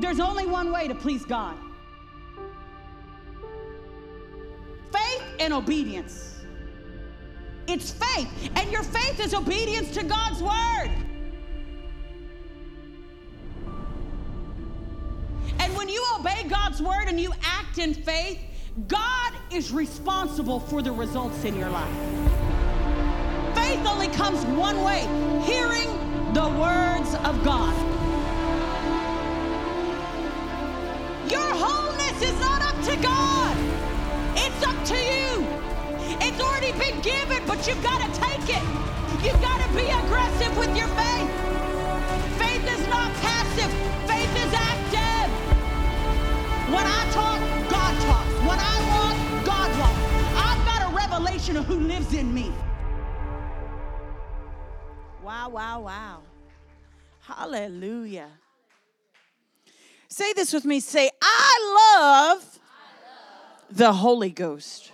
There's only one way to please God faith and obedience. It's faith, and your faith is obedience to God's word. And when you obey God's word and you act in faith, God is responsible for the results in your life. Faith only comes one way hearing the words of God. But you've got to take it. You've got to be aggressive with your faith. Faith is not passive, faith is active. When I talk, God talks. When I walk, God walks. I've got a revelation of who lives in me. Wow, wow, wow. Hallelujah. Say this with me. Say, I love, the Holy Ghost.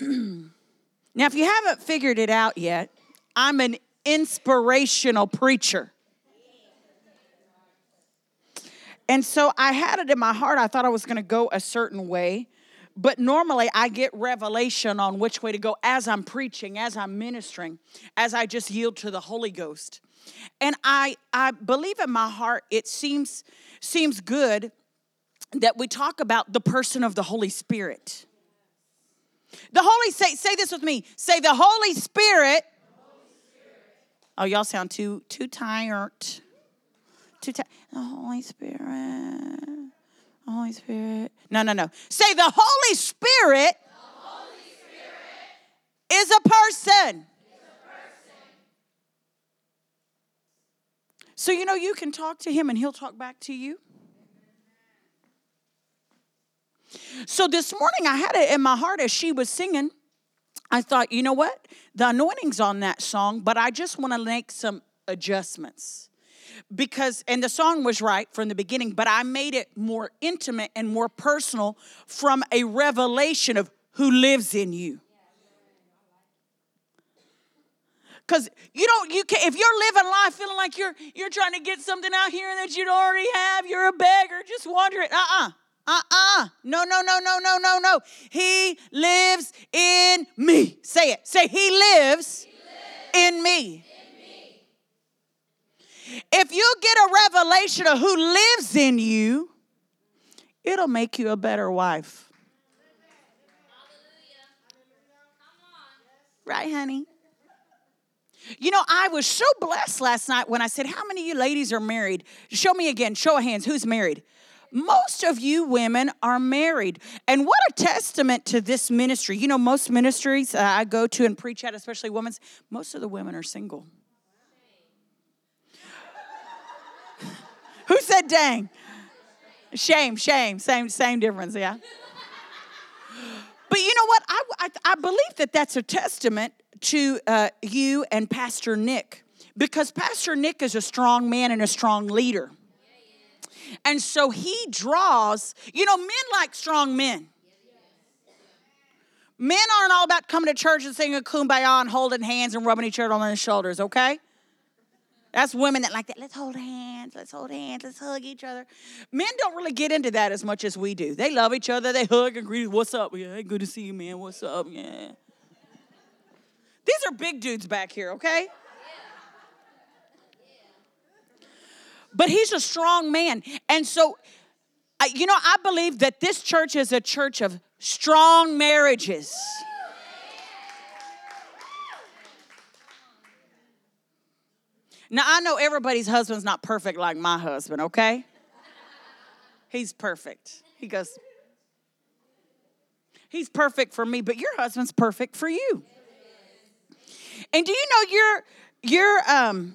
now, if you haven't figured it out yet, I'm an inspirational preacher. And so I had it in my heart. I thought I was going to go a certain way. But normally I get revelation on which way to go as I'm preaching, as I'm ministering, as I just yield to the Holy Ghost. And I I believe in my heart it seems seems good that we talk about the person of the Holy Spirit. The Holy say say this with me. Say the Holy Spirit. Oh, y'all sound too too tired. Too tired. The Holy Spirit. Holy Spirit. No, no, no. Say the Holy Spirit, The Holy Spirit is a person. is a person. So you know you can talk to him and he'll talk back to you. So this morning I had it in my heart as she was singing. I thought, you know what? The anointing's on that song, but I just want to make some adjustments. Because, and the song was right from the beginning, but I made it more intimate and more personal from a revelation of who lives in you. Because you don't, you can if you're living life feeling like you're you're trying to get something out here that you don't already have, you're a beggar, just wondering, uh-uh. Uh-uh. No, no, no, no, no, no, no. He lives in me. Say it. Say he lives, in me. If you get a revelation of who lives in you, it'll make you a better wife. Right, honey? You know, I was so blessed last night when I said, How many of you ladies are married? Show me again, show of hands, who's married? Most of you women are married. And what a testament to this ministry. You know, most ministries I go to and preach at, especially women's, most of the women are single. Who said dang? Shame, shame, same, same difference, yeah. But you know what? I, I, I believe that that's a testament to uh, you and Pastor Nick because Pastor Nick is a strong man and a strong leader. And so he draws, you know, men like strong men. Men aren't all about coming to church and singing a kumbaya and holding hands and rubbing each other on their shoulders, okay? That's women that like that. Let's hold hands, let's hold hands, let's hug each other. Men don't really get into that as much as we do. They love each other, they hug and greet. What's up? Yeah, good to see you, man. What's up? Yeah. These are big dudes back here, okay? But he's a strong man. And so, you know, I believe that this church is a church of strong marriages. Now, I know everybody's husband's not perfect like my husband, okay? He's perfect. He goes, He's perfect for me, but your husband's perfect for you. And do you know your your um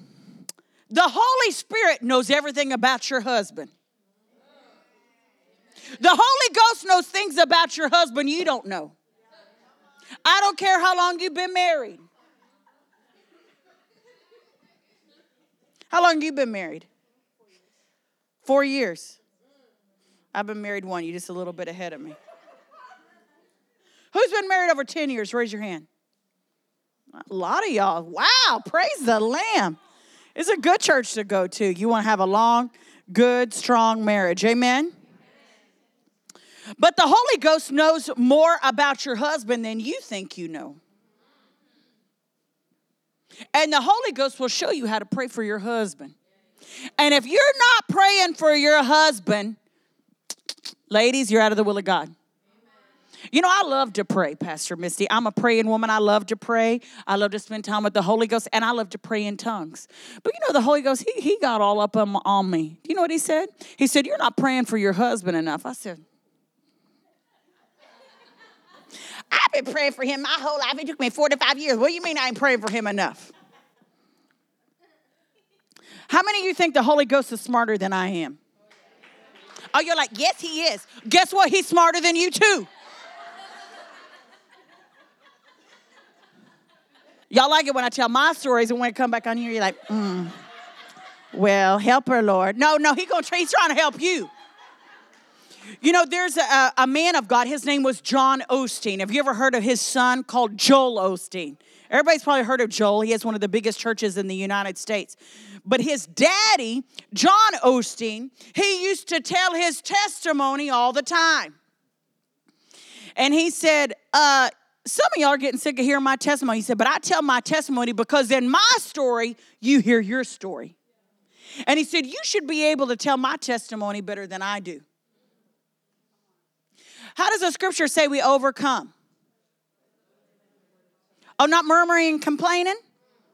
the Holy Spirit knows everything about your husband. The Holy Ghost knows things about your husband you don't know. I don't care how long you've been married. How long you been married? Four years. I've been married one. You're just a little bit ahead of me. Who's been married over 10 years? Raise your hand. A lot of y'all. Wow, praise the Lamb. It's a good church to go to. You want to have a long, good, strong marriage. Amen. But the Holy Ghost knows more about your husband than you think you know. And the Holy Ghost will show you how to pray for your husband. And if you're not praying for your husband, ladies, you're out of the will of God. You know, I love to pray, Pastor Misty. I'm a praying woman. I love to pray. I love to spend time with the Holy Ghost, and I love to pray in tongues. But you know, the Holy Ghost, he, he got all up on, me. Do you know what he said? He said, You're not praying for your husband enough. I said, I've been praying for him my whole life. It took me 45 years. What do you mean I ain't praying for him enough? How many of you think the Holy Ghost is smarter than I am? Oh, you're like, yes, he is. Guess what? He's smarter than you, too. Y'all like it when I tell my stories, and when I come back on here, you're like, mm, well, help her, Lord. No, no, he gonna, he's trying to help you. You know, there's a, a man of God. His name was John Osteen. Have you ever heard of his son called Joel Osteen? Everybody's probably heard of Joel. He has one of the biggest churches in the United States. But his daddy, John Osteen, he used to tell his testimony all the time. And he said, uh, some of y'all are getting sick of hearing my testimony. He said, but I tell my testimony because in my story, you hear your story. And he said, you should be able to tell my testimony better than I do. How does the scripture say we overcome? Oh, not murmuring and complaining?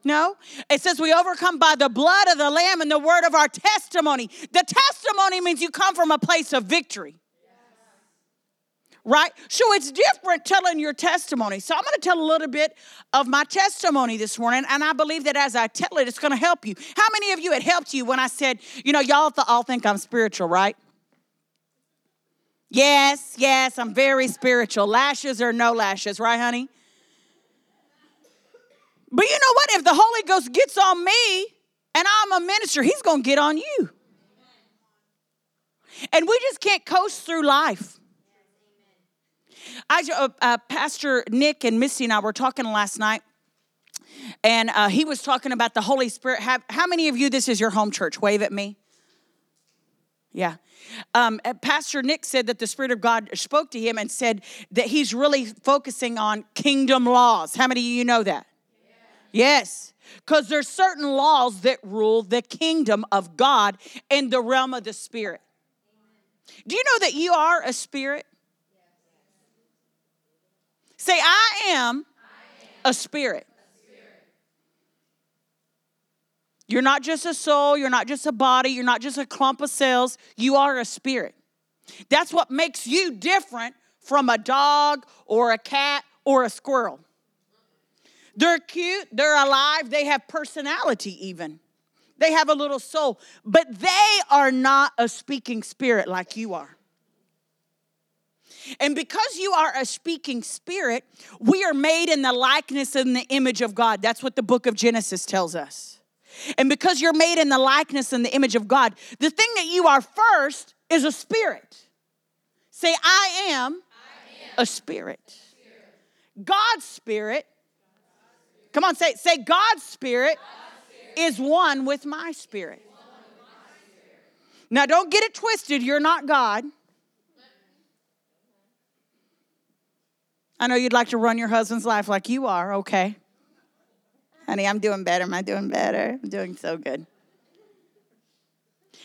No. It says we overcome by the blood of the Lamb and the word of our testimony. The testimony means you come from a place of victory. Right? So it's different telling your testimony. So I'm going to tell a little bit of my testimony this morning, and I believe that as I tell it, it's going to help you. How many of you it helped you when I said, you know, y'all th- all think I'm spiritual, right? Yes, yes, I'm very spiritual. Lashes or no lashes, right, honey? But you know what? If the Holy Ghost gets on me and I'm a minister, he's going to get on you. And we just can't coast through life. I, uh, uh, Pastor Nick and Misty and I were talking last night, and uh, he was talking about the Holy Spirit. How, how many of you, this is your home church? Wave at me. Yeah. Um, uh, Pastor Nick said that the Spirit of God spoke to him and said that he's really focusing on kingdom laws. How many of you know that? Yes. Because there's certain laws that rule the kingdom of God in the realm of the spirit. Do you know that you are a spirit? Say, I am, a spirit. You're not just a soul, you're not just a body, you're not just a clump of cells, you are a spirit. That's what makes you different from a dog or a cat or a squirrel. They're cute, they're alive, they have personality, even. They have a little soul, but they are not a speaking spirit like you are. And because you are a speaking spirit, we are made in the likeness and the image of God. That's what the book of Genesis tells us. And because you're made in the likeness and the image of God, the thing that you are first is a spirit. Say, I am, I am. a spirit. spirit. God's spirit. Come on, say, say God's spirit, God's spirit is one with my spirit. Now, don't get it twisted. You're not God. I know you'd like to run your husband's life like you are, okay? Honey, I'm doing better. Am I doing better? I'm doing so good.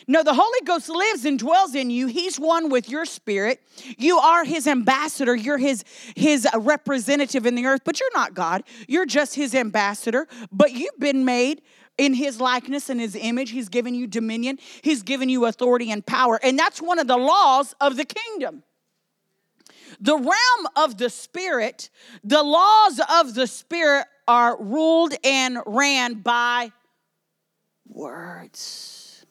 No, the Holy Ghost lives and dwells in you. He's one with your spirit. You are his ambassador. You're his his representative in the earth, but you're not God. You're just his ambassador, but you've been made in his likeness and his image. He's given you dominion. He's given you authority and power. And that's one of the laws of the kingdom. The realm of the spirit, the laws of the spirit are ruled and ran by words.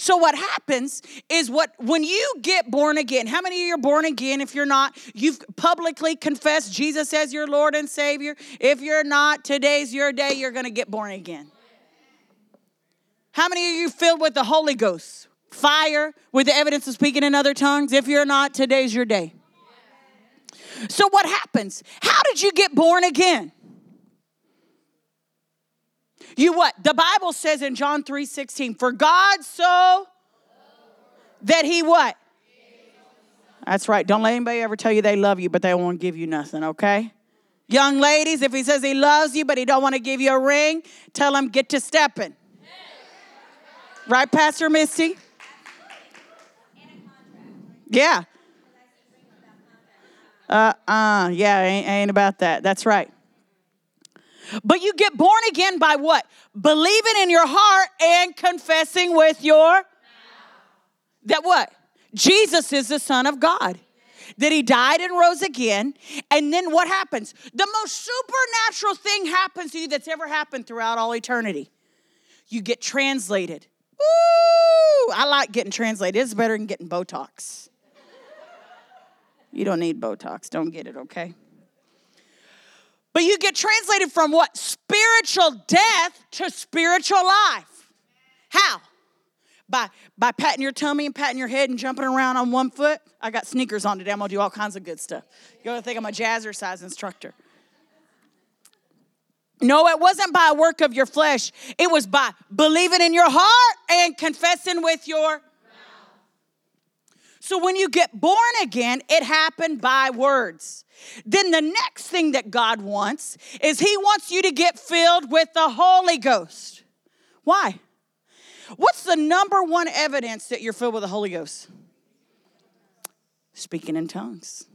So what happens is what when you get born again, how many of you are born again? If you're not, you've publicly confessed Jesus as your Lord and Savior. If you're not, today's your day, you're gonna get born again. How many of you filled with the Holy Ghost? Fire with the evidence of speaking in other tongues? If you're not, today's your day. So, what happens? How did you get born again? You what? The Bible says in John 3 16, for God so that he what? That's right. Don't let anybody ever tell you they love you, but they won't give you nothing, okay? Young ladies, if he says he loves you, but he don't want to give you a ring, tell him get to stepping. Right, Pastor Misty? Yeah. Uh uh, yeah, ain't, ain't about that. That's right. But you get born again by what? Believing in your heart and confessing with your that what? Jesus is the Son of God. That he died and rose again. And then what happens? The most supernatural thing happens to you that's ever happened throughout all eternity. You get translated. Woo! I like getting translated. It's better than getting Botox. You don't need Botox. Don't get it, okay? But you get translated from what? Spiritual death to spiritual life. How? By, by patting your tummy and patting your head and jumping around on one foot. I got sneakers on today. I'm gonna do all kinds of good stuff. You're gonna think I'm a jazzercise instructor. No, it wasn't by work of your flesh. It was by believing in your heart and confessing with your so when you get born again, it happened by words. Then the next thing that God wants is He wants you to get filled with the Holy Ghost. Why? What's the number one evidence that you're filled with the Holy Ghost? Speaking in tongues.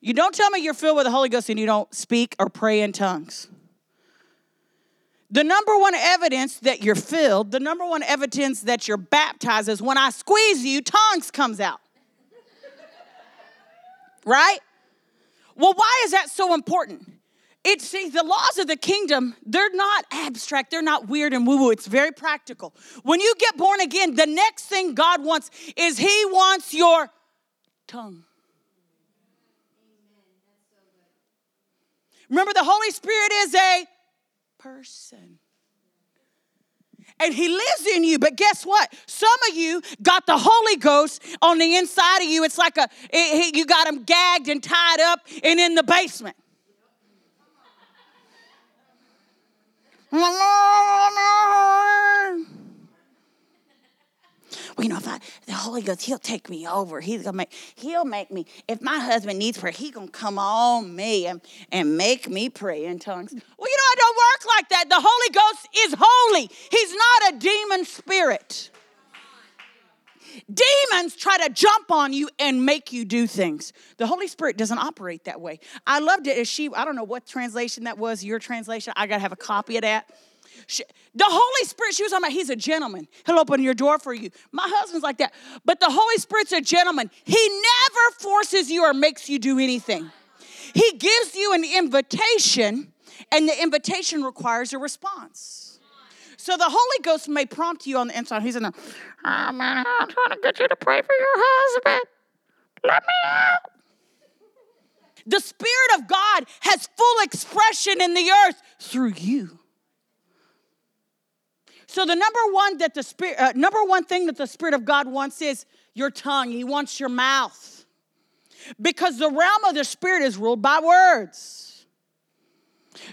You don't tell me you're filled with the Holy Ghost and you don't speak or pray in tongues. The number one evidence that you're filled, the number one evidence that you're baptized is when I squeeze you, tongues comes out. right? Well, why is that so important? It's see, the laws of the kingdom, they're not abstract, they're not weird and woo-woo. It's very practical. When you get born again, the next thing God wants is He wants your tongue. Remember, the Holy Spirit is a person. And he lives in you. But guess what? Some of you got the Holy Ghost on the inside of you. It's like a, it, you got him gagged and tied up and in the basement. You know, if I the Holy Ghost, He'll take me over. He's gonna make He'll make me. If my husband needs prayer, He gonna come on me and, and make me pray in tongues. Well, you know, it don't work like that. The Holy Ghost is holy. He's not a demon spirit. Demons try to jump on you and make you do things. The Holy Spirit doesn't operate that way. I loved it as she, I don't know what translation that was, your translation. I got to have a copy of that. She, the Holy Spirit, she was talking about, he's a gentleman. He'll open your door for you. My husband's like that. But the Holy Spirit's a gentleman. He never forces you or makes you do anything. He gives you an invitation, and the invitation requires a response. So the Holy Ghost may prompt you on the inside. He's in the, oh man, I'm trying to get you to pray for your husband. Let me out. The Spirit of God has full expression in the earth through you. So the number one that the spirit, uh, number one thing that the Spirit of God wants is your tongue. He wants your mouth, because the realm of the Spirit is ruled by words.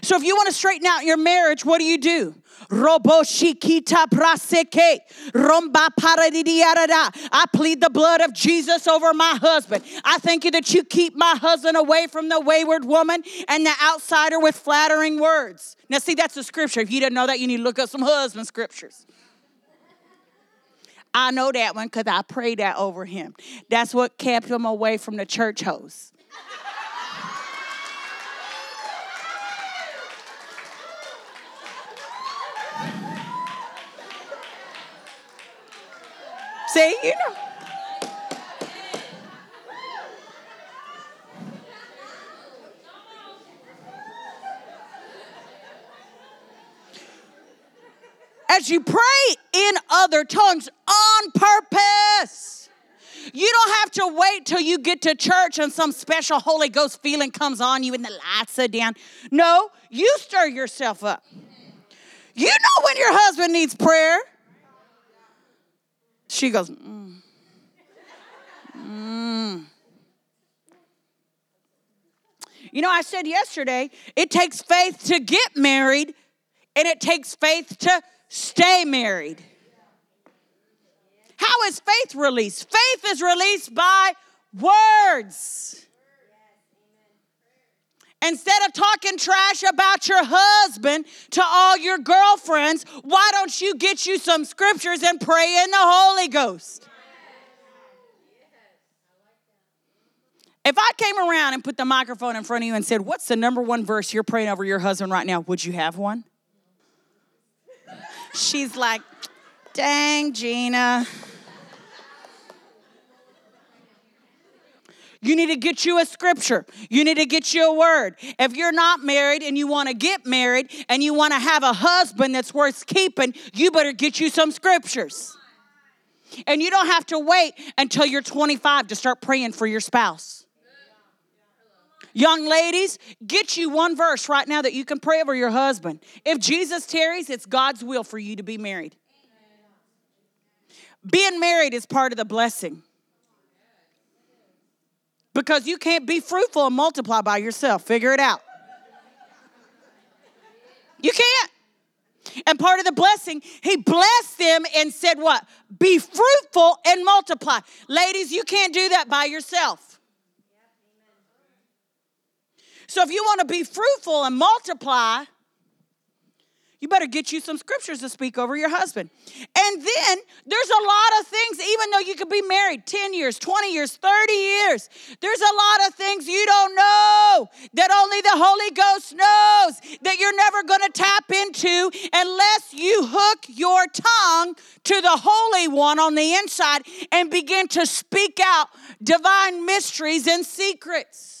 So if you want to straighten out your marriage, what do you do? Roboshikita. I plead the blood of Jesus over my husband. I thank you that you keep my husband away from the wayward woman and the outsider with flattering words. Now, see, that's the scripture. If you didn't know that, you need to look up some husband scriptures. I know that one because I prayed that over him. That's what kept him away from the church host. See, you know. As you pray in other tongues on purpose. You don't have to wait till you get to church and some special Holy Ghost feeling comes on you and the lights are down. No, you stir yourself up. You know when your husband needs prayer. She goes, mm. Mm. You know, I said yesterday, it takes faith to get married, And it takes faith to stay married. How is faith released? Faith is released by words. Instead of talking trash about your husband to all your girlfriends, why don't you get you some scriptures and pray in the Holy Ghost? If I came around and put the microphone in front of you and said, What's the number one verse you're praying over your husband right now? Would you have one? She's like, Dang, Gina. You need to get you a scripture. You need to get you a word. If you're not married and you want to get married and you want to have a husband that's worth keeping, you better get you some scriptures. And you don't have to wait until you're 25 to start praying for your spouse. Young ladies, get you one verse right now that you can pray over your husband. If Jesus tarries, it's God's will for you to be married. Being married is part of the blessing because you can't be fruitful and multiply by yourself. Figure it out. You can't. And part of the blessing, he blessed them and said, What? Be fruitful and multiply. Ladies, you can't do that by yourself. So if you want to be fruitful and multiply, you better get you some scriptures to speak over your husband. And then there's a lot of things, even though you could be married 10 years, 20 years, 30 years, there's a lot of things you don't know that only the Holy Ghost knows that you're never going to tap into unless you hook your tongue to the Holy One on the inside and begin to speak out divine mysteries and secrets.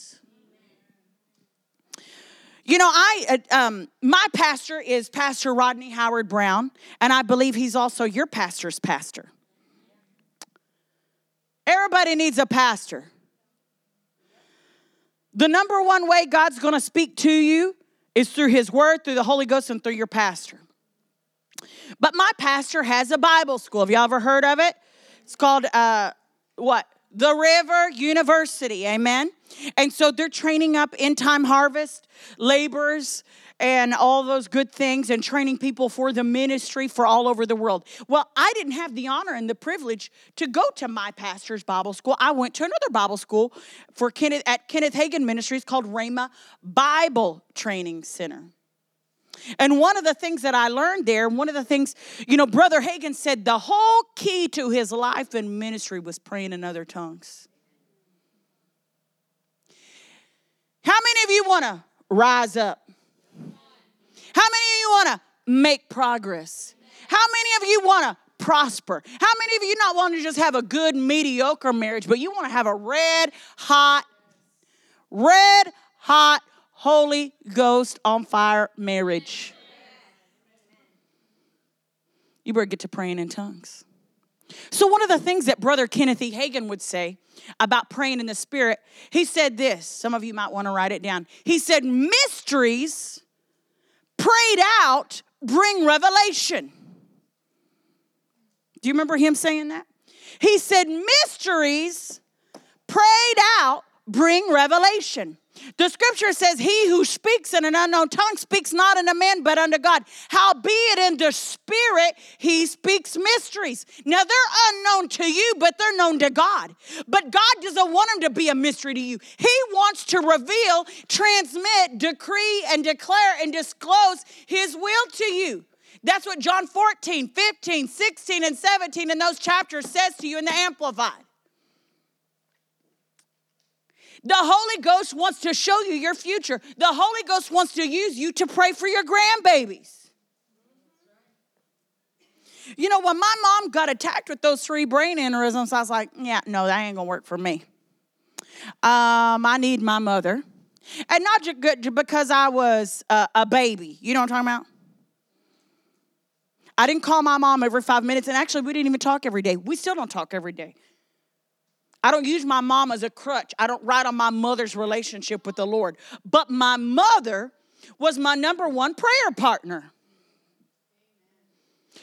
You know, I uh, um, my pastor is Pastor Rodney Howard Browne, and I believe he's also your pastor's pastor. Everybody needs a pastor. The number one way God's going to speak to you is through His Word, through the Holy Ghost, and through your pastor. But my pastor has a Bible school. Have y'all ever heard of it? It's called uh, what? The River University. Amen. And so they're training up in time harvest laborers and all those good things and training people for the ministry for all over the world. Well, I didn't have the honor and the privilege to go to my pastor's Bible school. I went to another Bible school for Kenneth at Kenneth Hagin Ministries called Rhema Bible Training Center. And one of the things that I learned there, one of the things, you know, Brother Hagin said the whole key to his life and ministry was praying in other tongues. How many of you want to rise up? How many of you want to make progress? How many of you want to prosper? How many of you not want to just have a good, mediocre marriage, but you want to have a red hot, red hot, Holy Ghost on fire marriage? You better get to praying in tongues. So, one of the things that Brother Kenneth E. Hagin would say about praying in the Spirit, he said this. Some of you might want to write it down. He said, Mysteries prayed out bring revelation. Do you remember him saying that? He said, Mysteries prayed out bring revelation. The scripture says, He who speaks in an unknown tongue speaks not unto men, but unto God. Howbeit in the spirit, he speaks mysteries. Now they're unknown to you, but they're known to God. But God doesn't want them to be a mystery to you. He wants to reveal, transmit, decree, and declare and disclose his will to you. That's what John 14, 15, 16, and 17 in those chapters says to you in the Amplified. The Holy Ghost wants to show you your future. The Holy Ghost wants to use you to pray for your grandbabies. You know, when my mom got attacked with those three brain aneurysms, I was like, yeah, no, that ain't gonna work for me. Um, I need my mother. And not just because I was a, a baby. You know what I'm talking about? I didn't call my mom every five minutes, and actually, we didn't even talk every day. We still don't talk every day. I don't use my mom as a crutch. I don't write on my mother's relationship with the Lord. But my mother was my number one prayer partner.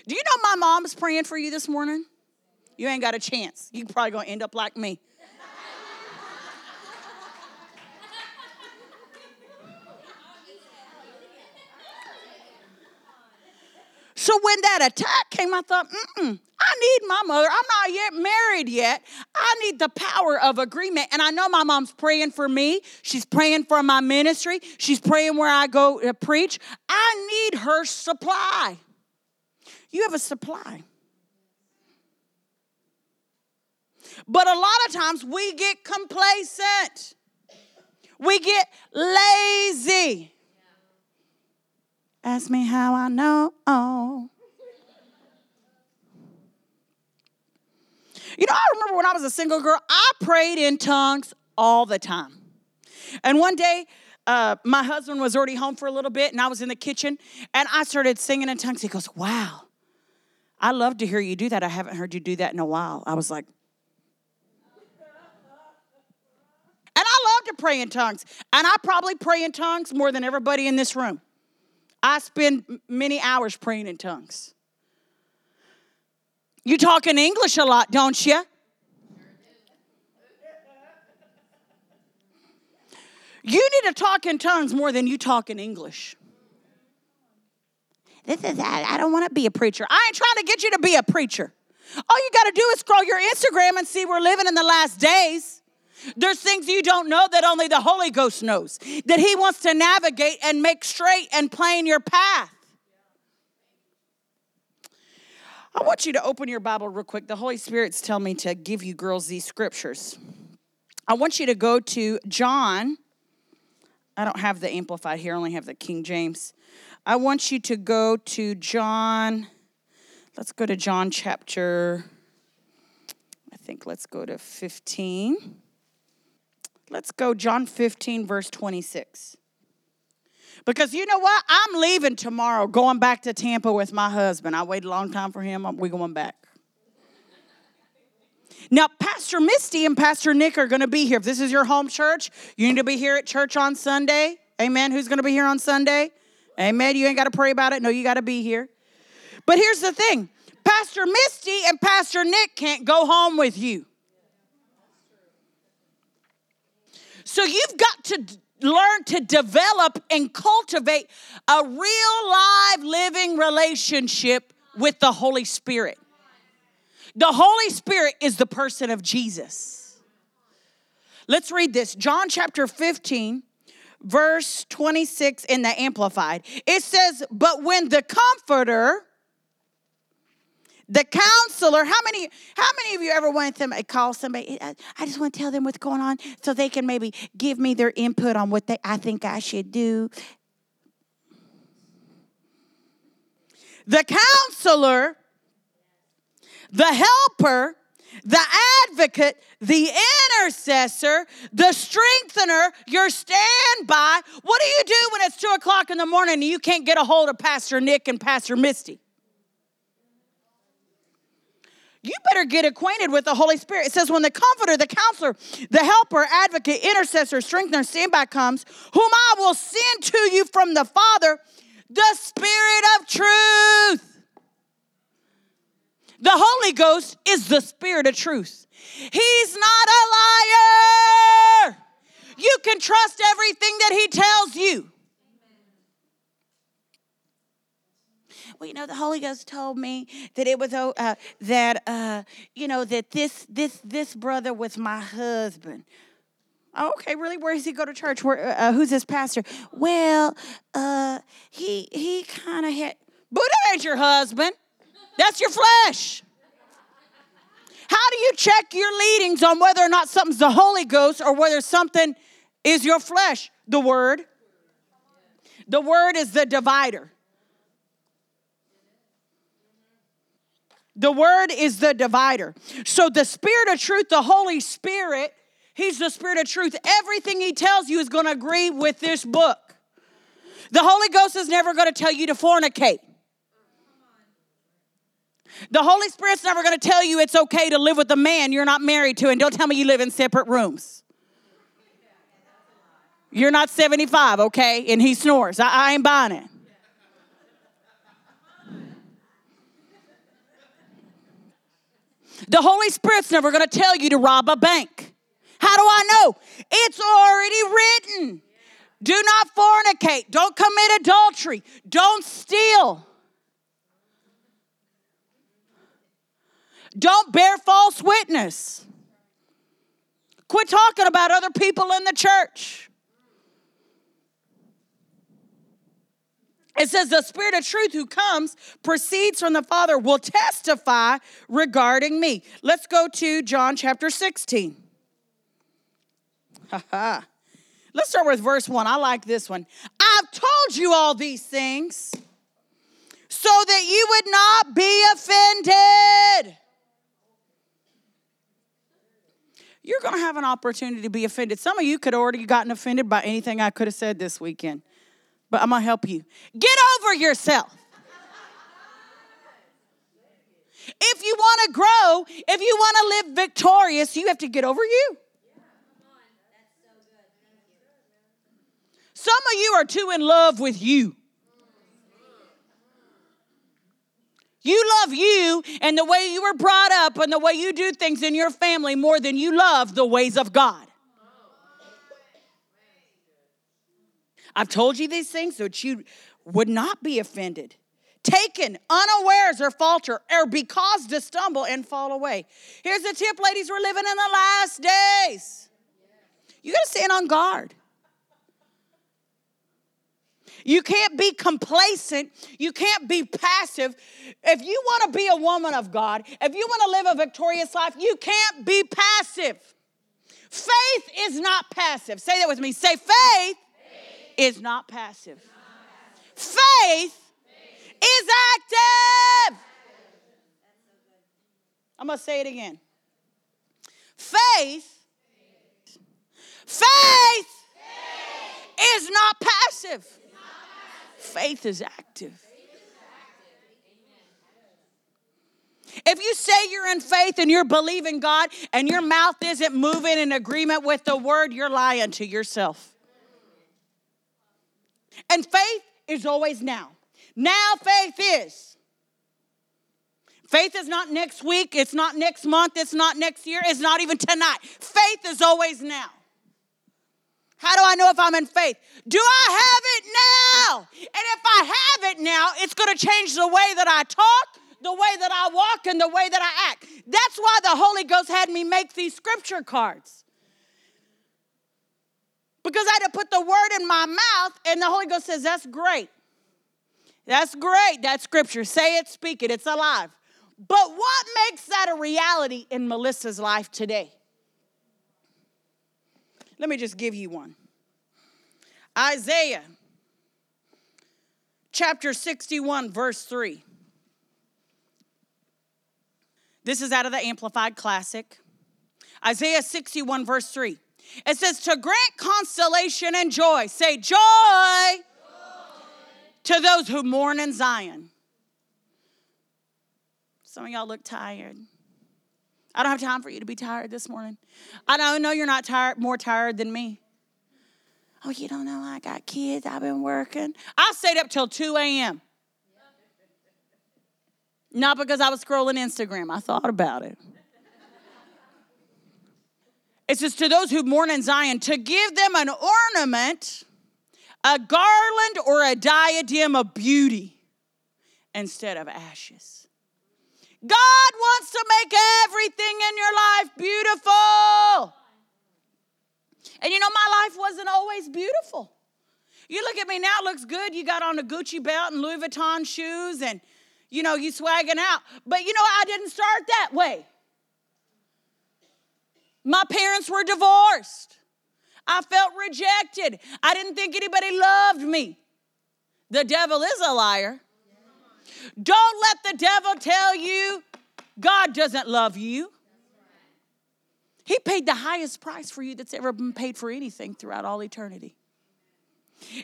Do you know my mom mom's praying for you this morning? You ain't got a chance. You probably gonna end up like me. So when that attack came, I thought, mm I need my mother. I'm not yet married yet. I need the power of agreement. And I know my mom's praying for me. She's praying for my ministry. She's praying where I go to preach. I need her supply. You have a supply. But a lot of times we get complacent. We get lazy. Ask me how I know. Oh. You know, I remember when I was a single girl, I prayed in tongues all the time. And one day, uh, my husband was already home for a little bit, and I was in the kitchen, and I started singing in tongues. He goes, Wow, I love to hear you do that. I haven't heard you do that in a while. I was like, And I love to pray in tongues. And I probably pray in tongues more than everybody in this room. I spend many hours praying in tongues. You talk in English a lot, don't you? You need to talk in tongues more than you talk in English. This is that. I don't want to be a preacher. I ain't trying to get you to be a preacher. All you got to do is scroll your Instagram and see we're living in the last days. There's things you don't know that only the Holy Ghost knows, that He wants to navigate and make straight and plain your path. I want you to open your Bible real quick. The Holy Spirit's telling me to give you girls these scriptures. I want you to go to John. I don't have the Amplified here, I only have the King James. I want you to go to John. Let's go to John chapter, I think let's go to 15. Let's go John 15, verse 26. Because you know what? I'm leaving tomorrow, going back to Tampa with my husband. I waited a long time for him. We're going back. Now, Pastor Misty and Pastor Nick are going to be here. If this is your home church, you need to be here at church on Sunday. Amen. Who's going to be here on Sunday? Amen. You ain't got to pray about it. No, you got to be here. But here's the thing Pastor Misty and Pastor Nick can't go home with you. So you've got to learn to develop and cultivate a real live living relationship with the Holy Spirit. The Holy Spirit is the person of Jesus. Let's read this John chapter 15, verse 26 in the Amplified. It says, But when the Comforter, the counselor, how many, how many of you ever want to call somebody? I just want to tell them what's going on so they can maybe give me their input on what they I think I should do. The counselor, the helper, the advocate, the intercessor, the strengthener, your standby. What do you do when it's two o'clock in the morning and you can't get a hold of Pastor Nick and Pastor Misty? You better get acquainted with the Holy Spirit. It says, when the comforter, the counselor, the helper, advocate, intercessor, strengthener, standby comes, whom I will send to you from the Father, the Spirit of truth. The Holy Ghost is the Spirit of truth. He's not a liar. You can trust everything that He tells you. Well, you know, the Holy Ghost told me that it was oh, uh, that uh, you know that this this this brother was my husband. Okay, really? Where does he go to church? Where? Uh, who's his pastor? Well, uh, he he kind of had. Buddha ain't your husband. That's your flesh. How do you check your leadings on whether or not something's the Holy Ghost or whether something is your flesh? The Word. The Word is the divider. The word is the divider. So the spirit of truth, the Holy Spirit, he's the spirit of truth. Everything he tells you is going to agree with this book. The Holy Ghost is never going to tell you to fornicate. The Holy Spirit's never going to tell you it's okay to live with a man you're not married to, and don't tell me you live in separate rooms. You're not 75, okay? And he snores. I, I ain't buying it. The Holy Spirit's never going to tell you to rob a bank. How do I know? It's already written. Do not fornicate. Don't commit adultery. Don't steal. Don't bear false witness. Quit talking about other people in the church. It says, The Spirit of truth who comes proceeds from the Father will testify regarding me. Let's go to John chapter 16. Let's start with verse 1. I like this one. I've told you all these things so that you would not be offended. You're going to have an opportunity to be offended. Some of you could already gotten offended by anything I could have said this weekend, but I'm to help you. Get over yourself. If you want to grow, if you want to live victorious, you have to get over you. Some of you are too in love with you. You love you and the way you were brought up and the way you do things in your family more than you love the ways of God. I've told you these things so that you would not be offended, taken unawares or falter, or be caused to stumble and fall away. Here's the tip, ladies we're living in the last days. You got to stand on guard. You can't be complacent. You can't be passive. If you want to be a woman of God, if you want to live a victorious life, you can't be passive. Faith is not passive. Say that with me. Say, faith. Is not passive. Faith, is active. I'm going to say it again. Faith, faith, is not passive faith is active. If you say you're in faith and you're believing God and your mouth isn't moving in agreement with the word, you're lying to yourself. And faith is always now. Now faith is. Faith is not next week, it's not next month, it's not next year, it's not even tonight. Faith is always now. How do I know if I'm in faith? Do I have it now? And if I have it now, it's going to change the way that I talk, the way that I walk, and the way that I act. That's why the Holy Ghost had me make these scripture cards. Because I had to put the word in my mouth, and the Holy Ghost says, That's great. That's great. That scripture. Say it, speak it, it's alive. But what makes that a reality in Melissa's life today? Let me just give you one. Isaiah chapter 61, verse 3. This is out of the Amplified Classic. Isaiah 61, verse 3. It says, To grant consolation and joy. Say, Joy, joy. to those who mourn in Zion. Some of y'all look tired. I don't have time for you to be tired this morning. I don't know you're not tired, more tired than me. Oh, you don't know I got kids. I've been working. I stayed up till 2 a.m. Not because I was scrolling Instagram. I thought about it. It says, To those who mourn in Zion, to give them an ornament, a garland, or a diadem of beauty instead of ashes. God wants to make everything in your life beautiful. And you know, my life wasn't always beautiful. You look at me now, it looks good. You got on a Gucci belt and Louis Vuitton shoes and, you know, you swagging out. But you know, I didn't start that way. My parents were divorced. I felt rejected. I didn't think anybody loved me. The devil is a liar. Don't let the devil tell you God doesn't love you. He paid the highest price for you that's ever been paid for anything throughout all eternity.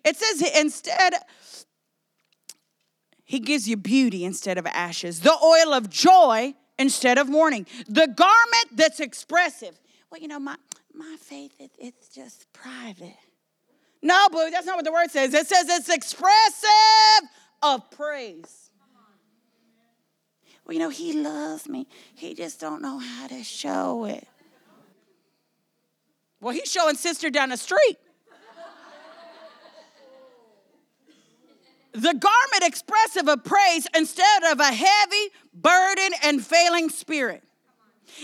It says instead, He gives you beauty instead of ashes, the oil of joy instead of mourning, the garment that's expressive. Well, you know, my, my faith, it, it's just private. No, boo, that's not what the word says. It says it's expressive of praise well, you know, he loves me. He just don't know how to show it. Well, he's showing sister down the street. the garment expressive of praise instead of a heavy, burden, and failing spirit.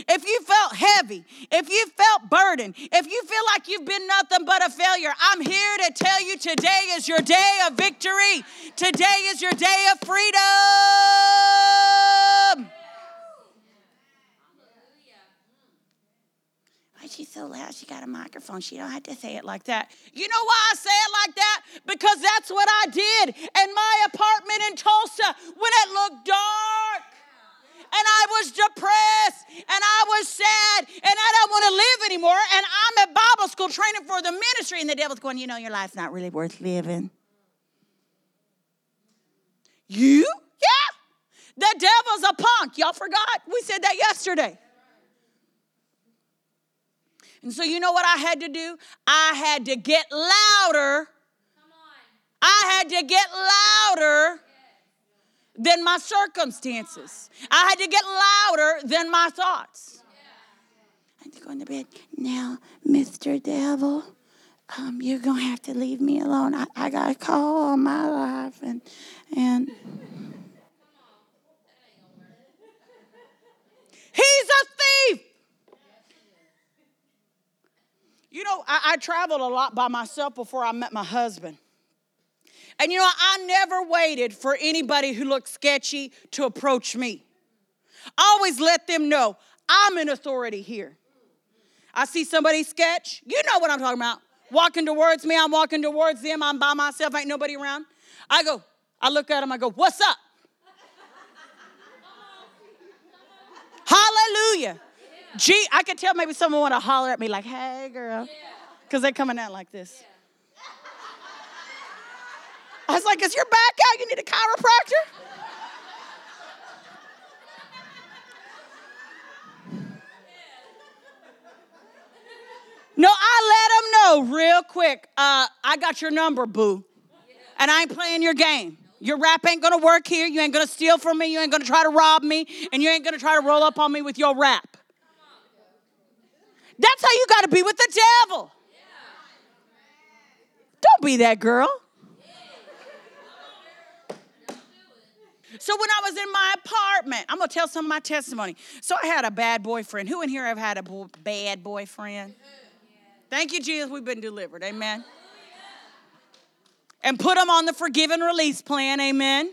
If you felt heavy, if you felt burdened, if you feel like you've been nothing but a failure, I'm here to tell you today is your day of victory. Today is your day of freedom. Why she so loud? She got a microphone. She don't have to say it like that. You know why I say it like that? Because that's what I did in my apartment in Tulsa when it looked dark and I was depressed and I was sad and I don't want to live anymore. And I'm at Bible school training for the ministry, and the devil's going, You know, your life's not really worth living. You? Yeah. The devil's a punk. Y'all forgot? We said that yesterday. And so, you know what I had to do? I had to get louder. I had to get louder than my circumstances. I had to get louder than my thoughts. I had to go into bed. Now, Mr. Devil, um, you're gonna have to leave me alone. I, I got a call on my life, and and he's a thief. You know, I, I traveled a lot by myself before I met my husband. And you know, I never waited for anybody who looked sketchy to approach me. I always let them know I'm an authority here. I see somebody sketch, you know what I'm talking about. Walking towards me, I'm walking towards them, I'm by myself, ain't nobody around. I go, I look at them, I go, What's up? Hallelujah. Gee, I could tell maybe someone want to holler at me like, Hey, girl. Because they're coming out like this. I was like, Is your back out? You need a chiropractor? No, I let them know real quick. Uh, I got your number, boo. And I ain't playing your game. Your rap ain't gonna work here. You ain't gonna steal from me. You ain't gonna try to rob me. And you ain't gonna try to roll up on me with your rap. That's how you gotta be with the devil. Don't be that girl. So when I was in my apartment, I'm gonna tell some of my testimony. So I had a bad boyfriend. Who in here have had a bo- bad boyfriend? Thank you, Jesus. We've been delivered. Amen. And put them on the forgive and release plan. Amen.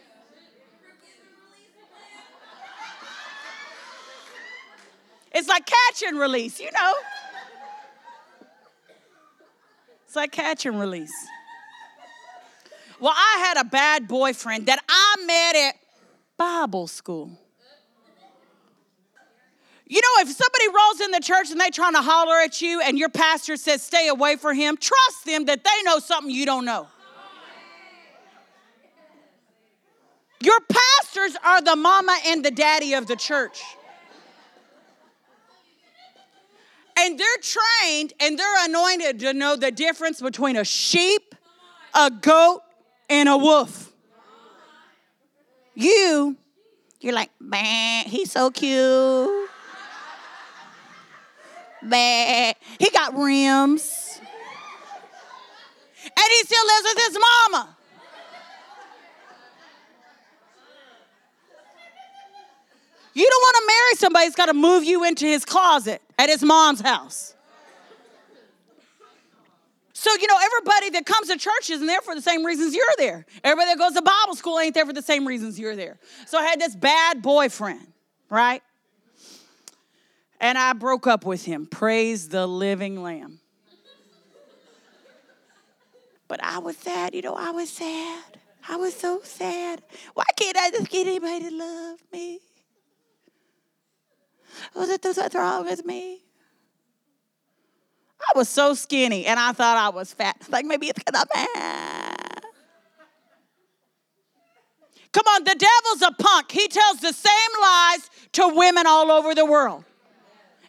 It's like catch and release, you know. It's like catch and release. Well, I had a bad boyfriend that I met at Bible school. You know, if somebody rolls in the church and they trying to holler at you and your pastor says stay away from him, trust them that they know something you don't know. Your pastors are the mama and the daddy of the church. And they're trained and they're anointed to know the difference between a sheep, a goat, and a wolf. You, you're like, man, he's so cute. Bah. He got rims. And he still lives with his mama. You don't want to marry somebody who's got to move you into his closet at his mom's house. So, you know, everybody that comes to church isn't there for the same reasons you're there. Everybody that goes to Bible school ain't there for the same reasons you're there. So I had this bad boyfriend, right? And I broke up with him. Praise the living lamb. But I was sad, you know, I was sad. I was so sad. Why can't I just get anybody to love me? What's wrong with me? I was so skinny and I thought I was fat. Like maybe it's because I'm fat. Come on, the devil's a punk. He tells the same lies to women all over the world.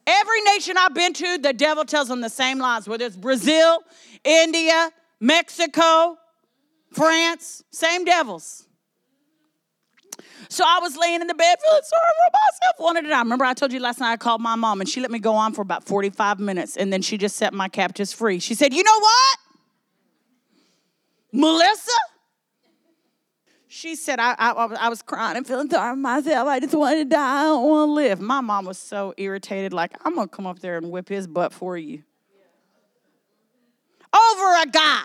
Every nation I've been to, the devil tells them the same lies, whether it's Brazil, India, Mexico, France, same devils. So I was laying in the bed feeling sorry for myself at a time. Remember, I told you last night I called my mom and she let me go on for about 45 minutes and then she just set my captives free. She said, You know what? Melissa, She said, I, I, I was crying and feeling sorry for myself. I just wanted to die. I don't want to live. My mom was so irritated, like, I'm going to come up there and whip his butt for you. Over a guy.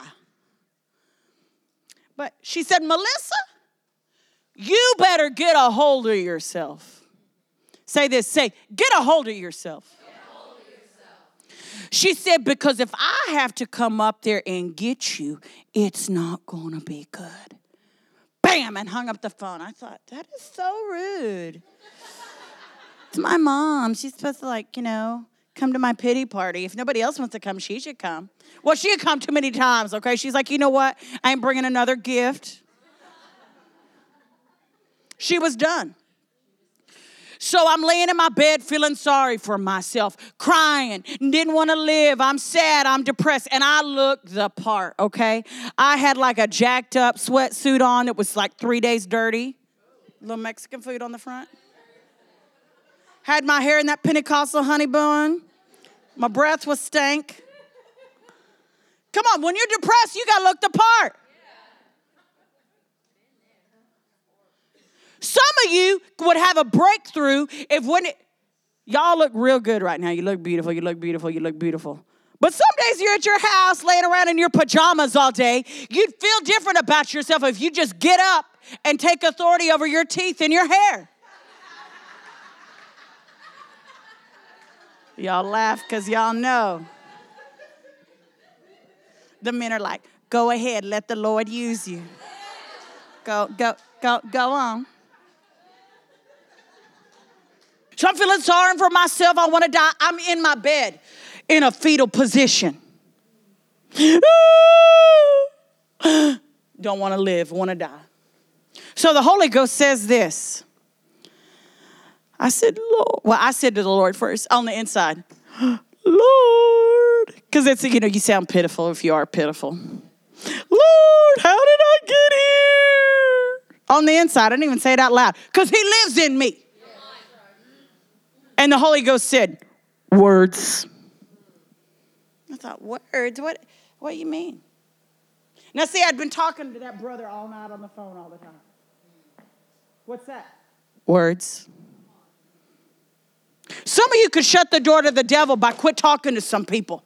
But she said, Melissa, you better get a hold of yourself. Say this say, get a hold of yourself. She said, because if I have to come up there and get you, it's not going to be good. Bam, and hung up the phone. I thought, that is so rude. it's my mom. She's supposed to, like, you know, come to my pity party. If nobody else wants to come, she should come. Well, she had come too many times, okay? She's like, you know what? I ain't bringing another gift. She was done. So I'm laying in my bed feeling sorry for myself, crying, didn't want to live. I'm sad, I'm depressed, and I looked the part, okay? I had like a jacked up sweatsuit on that was like three days dirty, little Mexican food on the front. Had my hair in that Pentecostal honey bun. My breath was stank. Come on, when you're depressed, you got to look the part. Some of you would have a breakthrough if when it, y'all look real good right now. You look beautiful, you look beautiful, you look beautiful. But some days you're at your house laying around in your pajamas all day. You'd feel different about yourself if you just get up and take authority over your teeth and your hair. y'all laugh because y'all know. The men are like, go ahead, let the Lord use you. Go, go, go, go on. So I'm feeling sorry for myself. I want to die. I'm in my bed in a fetal position. Don't want to live, want to die. So the Holy Ghost says this. I said, Lord. Well, I said to the Lord first on the inside, Lord. Because it's, you know, you sound pitiful if you are pitiful. Lord, how did I get here? On the inside, I didn't even say it out loud because He lives in me. And the Holy Ghost said, Words. I thought, Words? What, what do you mean? Now, see, I'd been talking to that brother all night on the phone all the time. What's that? Words. Some of you could shut the door to the devil by quit talking to some people.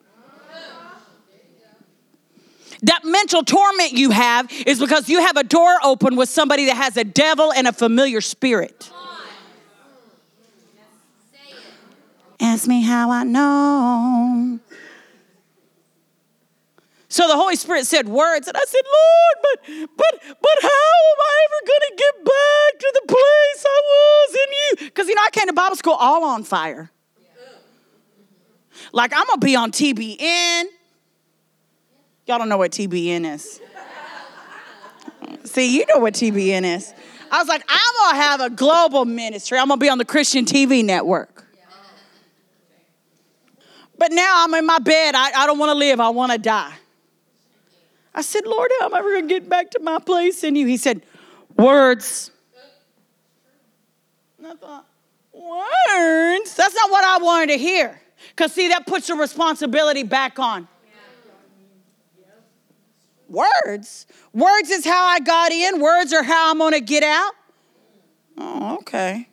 That mental torment you have is because you have a door open with somebody that has a devil and a familiar spirit. Ask me how I know. So the Holy Spirit said words, and I said, Lord, but but but how am I ever gonna get back to the place I was in you? Because you know, I came to Bible school all on fire. Like I'm gonna be on TBN. Y'all don't know what TBN is. See, you know what TBN is. I was like, I'm gonna have a global ministry. I'm gonna be on the Christian TV network. But now I'm in my bed. I, I don't want to live. I want to die. I said, Lord, how am I ever going to get back to my place in you? He said, Words. And I thought, Words? That's not what I wanted to hear. Because, see, that puts the responsibility back on. Words? Words is how I got in, words are how I'm going to get out. Oh, okay.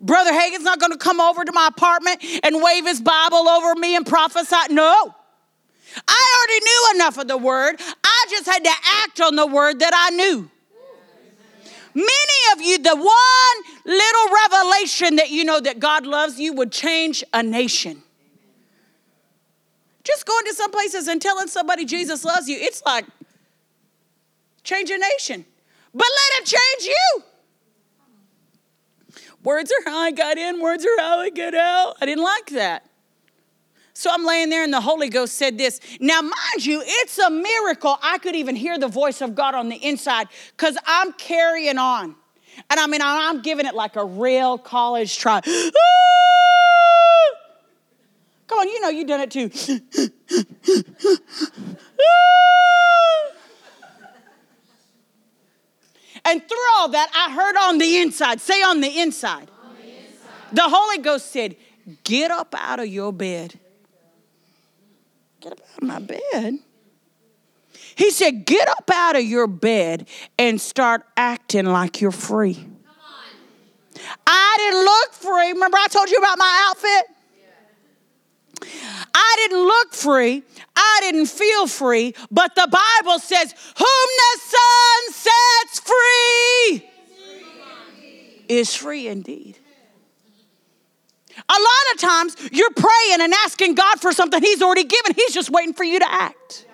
Brother Hagin's not going to come over to my apartment and wave his Bible over me and prophesy. No. I already knew enough of the word. I just had to act on the word that I knew. Many of you, the one little revelation that you know that God loves you would change a nation. Just going to some places and telling somebody Jesus loves you, it's like change a nation. But let it change you. Words are how I got in, words are how I get out. I didn't like that. So I'm laying there, and the Holy Ghost said this. Now, mind you, it's a miracle I could even hear the voice of God on the inside because I'm carrying on. And I mean, I'm giving it like a real college try. Come on, you know you've done it too. And through all that, I heard on the inside, say on the inside. On the, inside. the Holy Ghost said, Get up out of your bed. Get up out of my bed. He said, Get up out of your bed and start acting like you're free. I didn't look free. Remember, I told you about my outfit? I didn't look free. I didn't feel free. But the Bible says, Whom the Son sets free is free indeed. A lot of times you're praying and asking God for something He's already given, He's just waiting for you to act.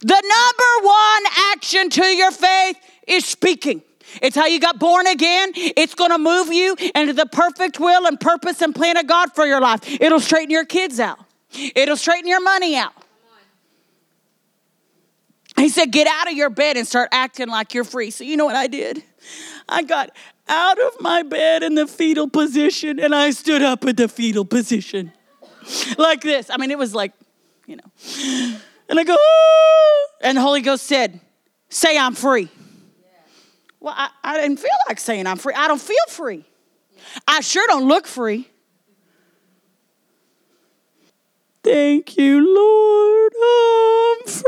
The number one action to your faith is speaking. It's how you got born again. It's going to move you into the perfect will and purpose and plan of God for your life. It'll straighten your kids out, it'll straighten your money out. He said, Get out of your bed and start acting like you're free. So, you know what I did? I got out of my bed in the fetal position and I stood up in the fetal position like this. I mean, it was like, you know. And I go, ah! and the Holy Ghost said, Say I'm free. Well, I, I didn't feel like saying I'm free. I don't feel free. I sure don't look free. Thank you, Lord. I'm free.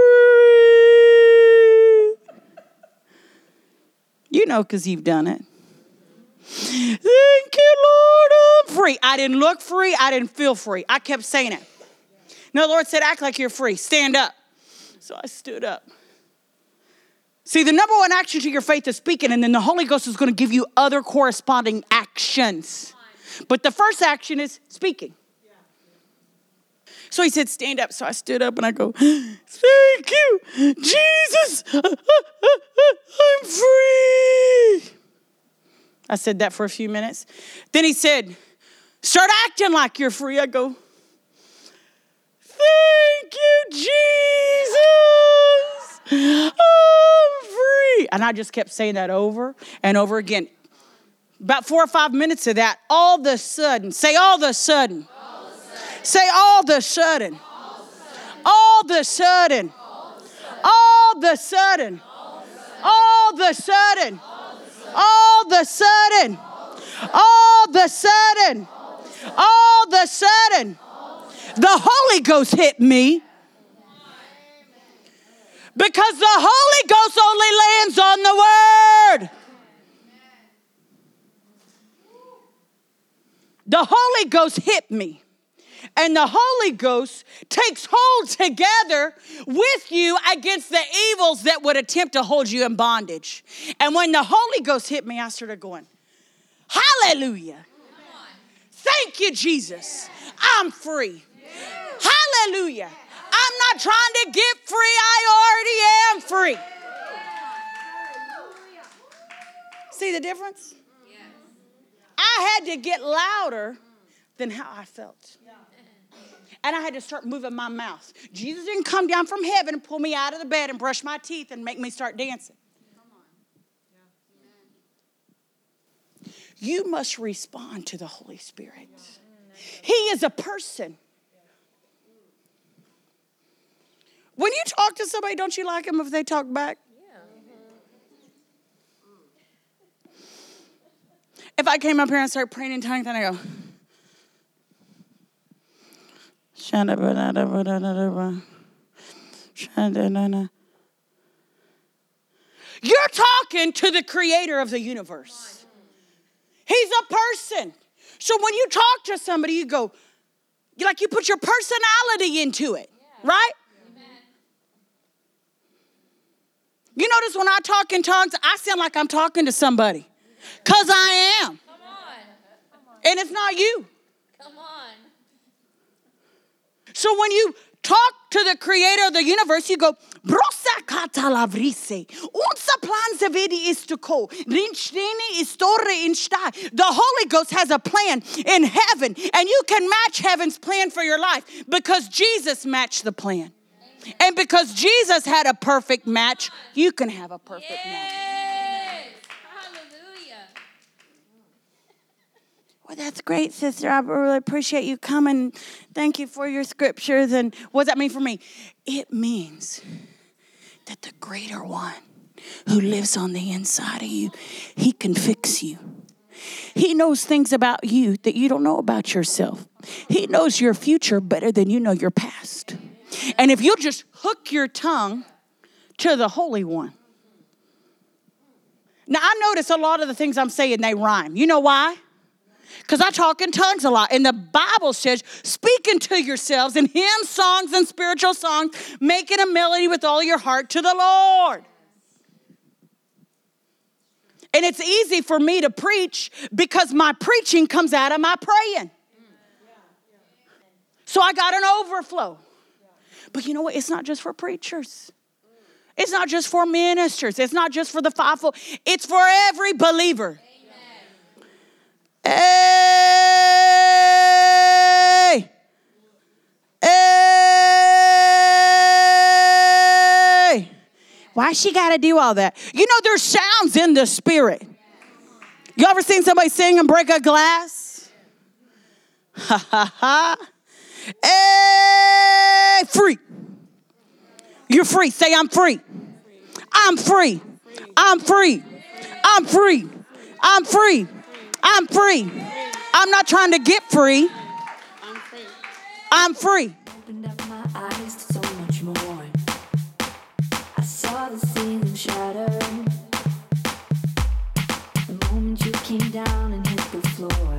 You know, because you've done it. Thank you, Lord. I'm free. I didn't look free. I didn't feel free. I kept saying it. No, Lord said, act like you're free. Stand up. So I stood up. See, the number one action to your faith is speaking, and then the Holy Ghost is going to give you other corresponding actions. But the first action is speaking. So he said, Stand up. So I stood up and I go, Thank you, Jesus. I'm free. I said that for a few minutes. Then he said, Start acting like you're free. I go, Thank you, Jesus. I'm free. And I just kept saying that over and over again. About four or five minutes of that, all of a sudden, say all of a sudden. Say all of a sudden. All of a sudden. All of a sudden. All of a sudden. All of a sudden. All of a sudden. All a sudden. The Holy Ghost hit me. Because the Holy Ghost only lands on the Word. The Holy Ghost hit me. And the Holy Ghost takes hold together with you against the evils that would attempt to hold you in bondage. And when the Holy Ghost hit me, I started going, Hallelujah. Thank you, Jesus. I'm free. Hallelujah. Trying to get free, I already am free. See the difference? I had to get louder than how I felt. And I had to start moving my mouth. Jesus didn't come down from heaven and pull me out of the bed and brush my teeth and make me start dancing. You must respond to the Holy Spirit. He is a person. When you talk to somebody, don't you like them if they talk back? If I came up here and started praying in tongues, then I go, You're talking to the creator of the universe. He's a person. So when you talk to somebody, you go, like you put your personality into it, right? You notice when I talk in tongues, I sound like I'm talking to somebody. Because I am. Come on. And it's not you. Come on. So when you talk to the creator of the universe, you go, Brosa katalavrise, unsa plan se vedi istuko, rinsteni istore insta. The Holy Ghost has a plan in heaven, and you can match heaven's plan for your life because Jesus matched the plan. And because Jesus had a perfect match, you can have a perfect match. Yes. Hallelujah. Well, that's great, sister. I really appreciate you coming. Thank you for your scriptures. And what does that mean for me? It means that the greater one who lives on the inside of you, he can fix you. He knows things about you that you don't know about yourself. He knows your future better than you know your past. And if you just hook your tongue to the Holy One. Now, I notice a lot of the things I'm saying, they rhyme. You know why? Because I talk in tongues a lot. And the Bible says, speaking to yourselves in hymns, songs, and spiritual songs, making a melody with all your heart to the Lord. And it's easy for me to preach because my preaching comes out of my praying. So I got an overflow. But you know what? It's not just for preachers. It's not just for ministers. It's not just for the fivefold. It's for every believer. Hey! Hey! Why she got to do all that? You know, there's sounds in the spirit. You ever seen somebody sing and break a glass? Ha ha ha. Hey, free. You're free. Say, I'm free. I'm free. I'm free. I'm free. I'm free. I'm free. I'm not trying to get free. I'm free. opened up my eyes to so much more. I saw the ceiling shatter. The moment you came down and hit the floor,